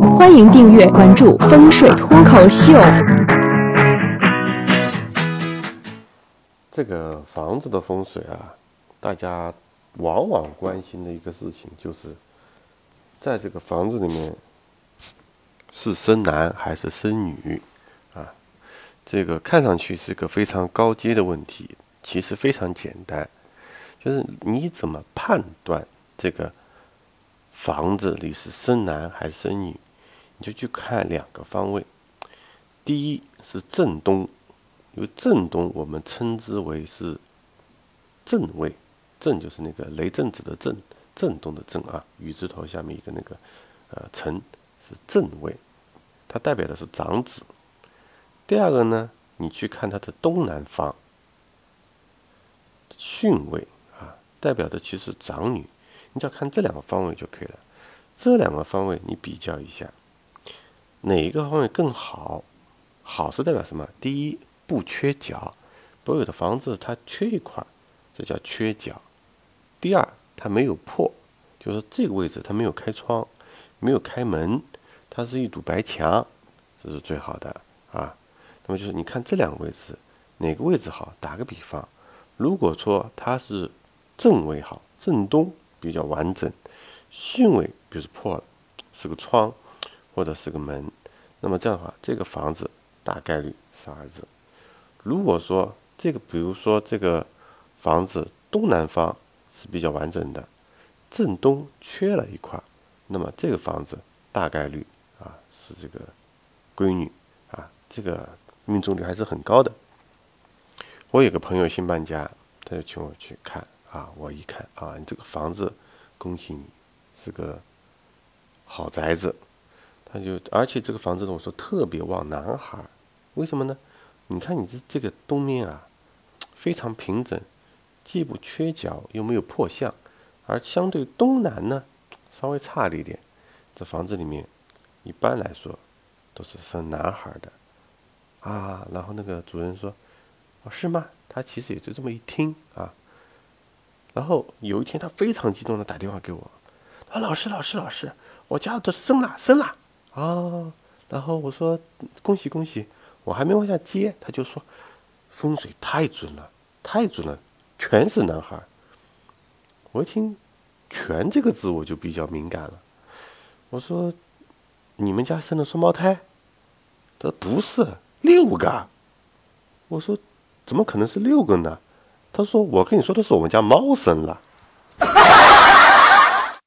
欢迎订阅关注风水脱口秀。这个房子的风水啊，大家往往关心的一个事情就是，在这个房子里面是生男还是生女啊？这个看上去是个非常高阶的问题，其实非常简单，就是你怎么判断这个房子里是生男还是生女，你就去看两个方位，第一是正东。因为正东，我们称之为是正位，正就是那个雷震子的正，正东的正啊，雨字头下面一个那个呃辰是正位，它代表的是长子。第二个呢，你去看它的东南方巽位啊，代表的其实长女，你只要看这两个方位就可以了。这两个方位你比较一下，哪一个方面更好？好是代表什么？第一。不缺角，不有的房子它缺一块，这叫缺角。第二，它没有破，就是这个位置它没有开窗，没有开门，它是一堵白墙，这是最好的啊。那么就是你看这两个位置哪个位置好？打个比方，如果说它是正位好，正东比较完整，巽位比如破了，是个窗或者是个门，那么这样的话，这个房子大概率是儿子。如果说这个，比如说这个房子东南方是比较完整的，正东缺了一块，那么这个房子大概率啊是这个闺女啊，这个命中率还是很高的。我有个朋友新搬家，他就请我去看啊，我一看啊，你这个房子恭喜你是个好宅子，他就而且这个房子呢，我说特别旺男孩，为什么呢？你看你这这个东面啊，非常平整，既不缺角，又没有破相，而相对东南呢，稍微差了一点。这房子里面，一般来说都是生男孩的，啊，然后那个主人说：“哦，是吗？”他其实也就这么一听啊。然后有一天，他非常激动的打电话给我，他说：“老师，老师，老师，我家的生了，生了啊！”然后我说：“恭喜恭喜。”我还没往下接，他就说风水太准了，太准了，全是男孩。我一听“全”这个字，我就比较敏感了。我说：“你们家生了双胞胎？”他说：“不是，六个。”我说：“怎么可能是六个呢？”他说：“我跟你说的是我们家猫生了。”